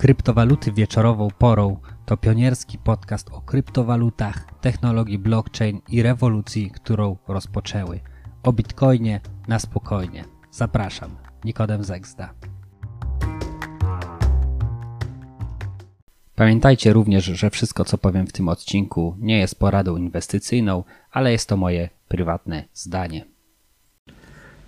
Kryptowaluty wieczorową porą to pionierski podcast o kryptowalutach, technologii blockchain i rewolucji, którą rozpoczęły. O bitcoinie na spokojnie. Zapraszam, Nikodem Zegzda. Pamiętajcie również, że wszystko co powiem w tym odcinku nie jest poradą inwestycyjną, ale jest to moje prywatne zdanie.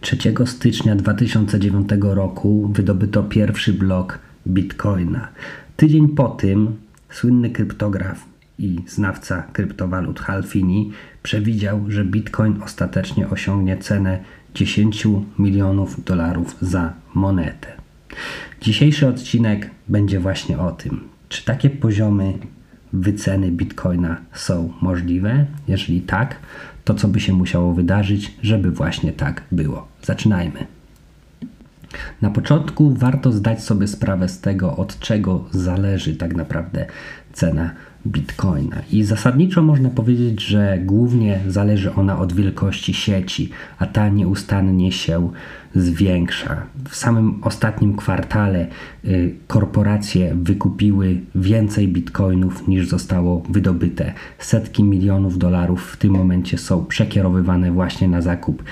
3 stycznia 2009 roku wydobyto pierwszy blok bitcoina. Tydzień po tym słynny kryptograf i znawca kryptowalut Halfini przewidział, że bitcoin ostatecznie osiągnie cenę 10 milionów dolarów za monetę. Dzisiejszy odcinek będzie właśnie o tym, czy takie poziomy wyceny bitcoina są możliwe? Jeżeli tak, to co by się musiało wydarzyć, żeby właśnie tak było? Zaczynajmy. Na początku warto zdać sobie sprawę z tego, od czego zależy tak naprawdę cena bitcoina. I zasadniczo można powiedzieć, że głównie zależy ona od wielkości sieci, a ta nieustannie się zwiększa. W samym ostatnim kwartale y, korporacje wykupiły więcej bitcoinów niż zostało wydobyte. Setki milionów dolarów w tym momencie są przekierowywane właśnie na zakup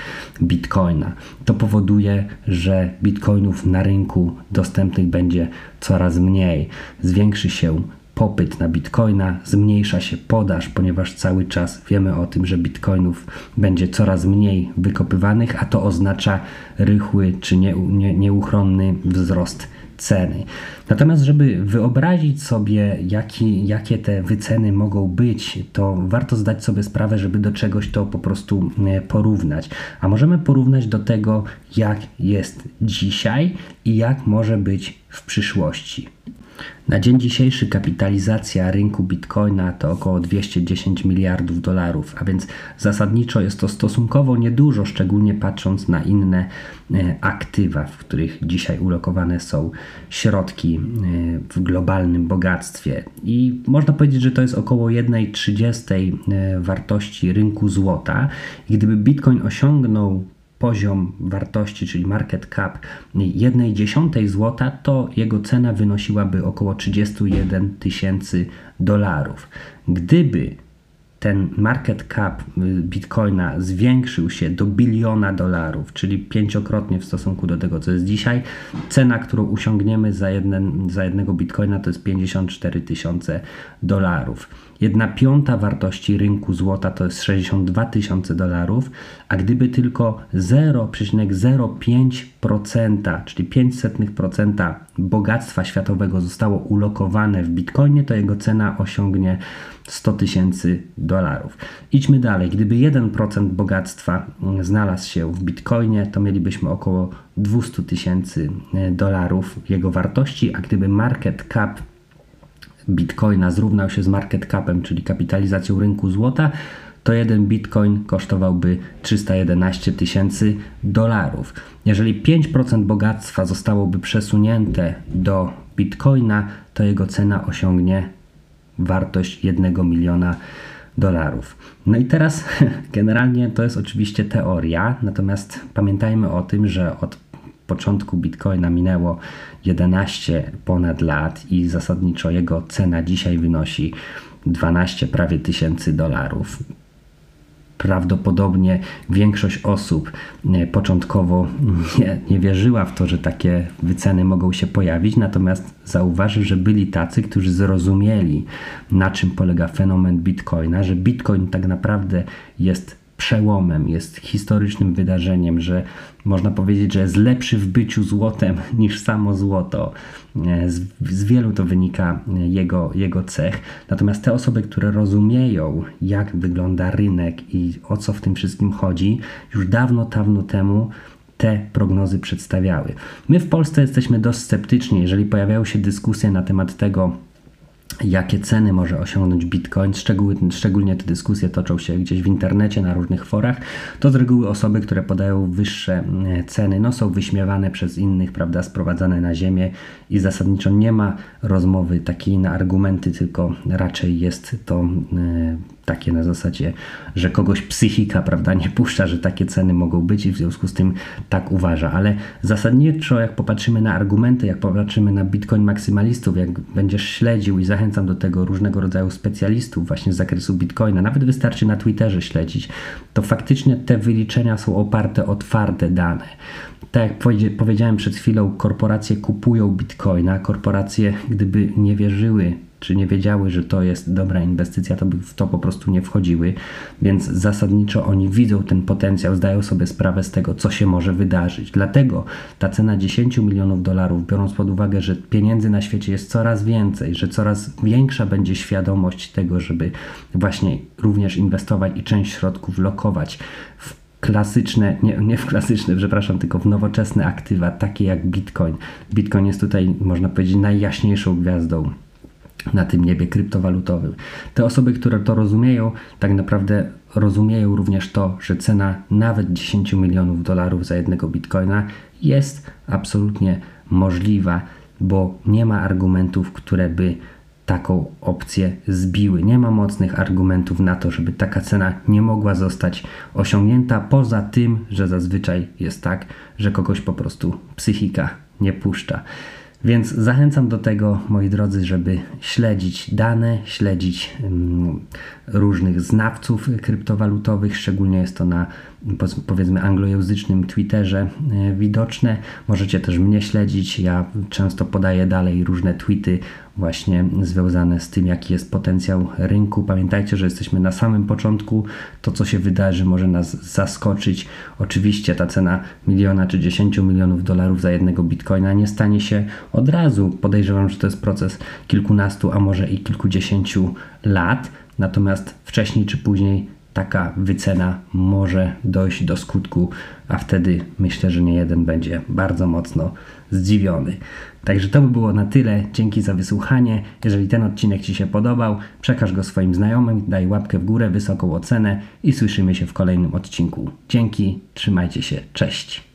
bitcoina. To powoduje, że bitcoinów na rynku dostępnych będzie coraz mniej. Zwiększy się popyt na bitcoina, zmniejsza się podaż, ponieważ cały czas wiemy o tym, że bitcoinów będzie coraz mniej wykopywanych, a to oznacza rychły czy nie, nie, nieuchronny wzrost ceny. Natomiast, żeby wyobrazić sobie, jaki, jakie te wyceny mogą być, to warto zdać sobie sprawę, żeby do czegoś to po prostu e, porównać. A możemy porównać do tego, jak jest dzisiaj i jak może być w przyszłości. Na dzień dzisiejszy kapitalizacja rynku bitcoina to około 210 miliardów dolarów, a więc zasadniczo jest to stosunkowo niedużo, szczególnie patrząc na inne e, aktywa, w których dzisiaj ulokowane są środki e, w globalnym bogactwie. I można powiedzieć, że to jest około 1,30 e, wartości rynku złota. I gdyby bitcoin osiągnął poziom wartości, czyli market cap 1,1 złota, to jego cena wynosiłaby około 31 tysięcy dolarów. Gdyby ten market cap y, bitcoina zwiększył się do biliona dolarów, czyli pięciokrotnie w stosunku do tego, co jest dzisiaj. Cena, którą osiągniemy za, jeden, za jednego bitcoina to jest 54 tysiące dolarów. Jedna piąta wartości rynku złota to jest 62 tysiące dolarów, a gdyby tylko 0,05%, czyli 500% bogactwa światowego zostało ulokowane w bitcoinie, to jego cena osiągnie 100 tysięcy dolarów. Idźmy dalej. Gdyby 1% bogactwa znalazł się w bitcoinie, to mielibyśmy około 200 tysięcy dolarów jego wartości, a gdyby market cap bitcoina zrównał się z market capem, czyli kapitalizacją rynku złota, to jeden bitcoin kosztowałby 311 tysięcy dolarów. Jeżeli 5% bogactwa zostałoby przesunięte do bitcoina, to jego cena osiągnie wartość 1 miliona dolarów. No i teraz generalnie to jest oczywiście teoria, natomiast pamiętajmy o tym, że od początku Bitcoina minęło 11 ponad lat i zasadniczo jego cena dzisiaj wynosi 12 prawie tysięcy dolarów prawdopodobnie większość osób e, początkowo nie, nie wierzyła w to, że takie wyceny mogą się pojawić, natomiast zauważy, że byli tacy, którzy zrozumieli, na czym polega fenomen bitcoina, że bitcoin tak naprawdę jest przełomem, jest historycznym wydarzeniem, że można powiedzieć, że jest lepszy w byciu złotem niż samo złoto. Z, z, wielu to wynika jego, jego cech. Natomiast te osoby, które rozumieją, jak wygląda rynek i o co w tym wszystkim chodzi, już dawno, dawno temu te prognozy przedstawiały. My w Polsce jesteśmy dość sceptyczni, jeżeli pojawiają się dyskusje na temat tego, jakie ceny może osiągnąć Bitcoin, szczególnie, te dyskusje toczą się gdzieś w internecie, na różnych forach, to z reguły osoby, które podają wyższe e, ceny, no są wyśmiewane przez innych, prawda, sprowadzane na ziemię i zasadniczo nie ma rozmowy takiej na argumenty, tylko raczej jest to e, takie na zasadzie, że kogoś psychika, prawda, nie puszcza, że takie ceny mogą być i w związku z tym tak uważa. Ale zasadniczo, jak popatrzymy na argumenty, jak popatrzymy na Bitcoin maksymalistów, jak będziesz śledził i zachęcam do tego różnego rodzaju specjalistów właśnie z zakresu Bitcoina, nawet wystarczy na Twitterze śledzić, to faktycznie te wyliczenia są oparte o twarde dane. Tak jak powiedziałem przed chwilą, korporacje kupują bitcoina. Korporacje, gdyby nie wierzyły czy nie wiedziały, że to jest dobra inwestycja, to by w to po prostu nie wchodziły. Więc zasadniczo oni widzą ten potencjał, zdają sobie sprawę z tego, co się może wydarzyć. Dlatego ta cena 10 milionów dolarów, biorąc pod uwagę, że pieniędzy na świecie jest coraz więcej, że coraz większa będzie świadomość tego, żeby właśnie również inwestować i część środków lokować w klasyczne, nie, nie w klasyczne, przepraszam, tylko w nowoczesne aktywa, takie jak Bitcoin. Bitcoin jest tutaj, można powiedzieć, najjaśniejszą gwiazdą na tym niebie kryptowalutowym. Te osoby, które to rozumieją, tak naprawdę rozumieją również to, że cena nawet 10 milionów dolarów za jednego bitcoina jest absolutnie możliwa, bo nie ma argumentów, które by taką opcję zbiły. Nie ma mocnych argumentów na to, żeby taka cena nie mogła zostać osiągnięta, poza tym, że zazwyczaj jest tak, że kogoś po prostu psychika nie puszcza. Więc zachęcam do tego, moi drodzy, żeby śledzić dane, śledzić um, różnych znawców kryptowalutowych, szczególnie jest to na powiedzmy anglojęzycznym Twitterze e, widoczne. Możecie też mnie śledzić. Ja często podaję dalej różne tweety właśnie związane z tym, jaki jest potencjał rynku. Pamiętajcie, że jesteśmy na samym początku. To, co się wydarzy, może nas zaskoczyć. Oczywiście ta cena miliona czy 10 milionów dolarów za jednego bitcoina nie stanie się od razu. Podejrzewam, że to jest proces kilkunastu, a może i kilkudziesięciu lat. Natomiast wcześniej czy później taka wycena może dojść do skutku, a wtedy myślę, że nie jeden będzie bardzo mocno zdziwiony. Także to by było na tyle. Dzięki za wysłuchanie. Jeżeli ten odcinek Ci się podobał, przekaż go swoim znajomym, daj łapkę w górę, wysoką ocenę i słyszymy się w kolejnym odcinku. Dzięki, trzymajcie się, cześć.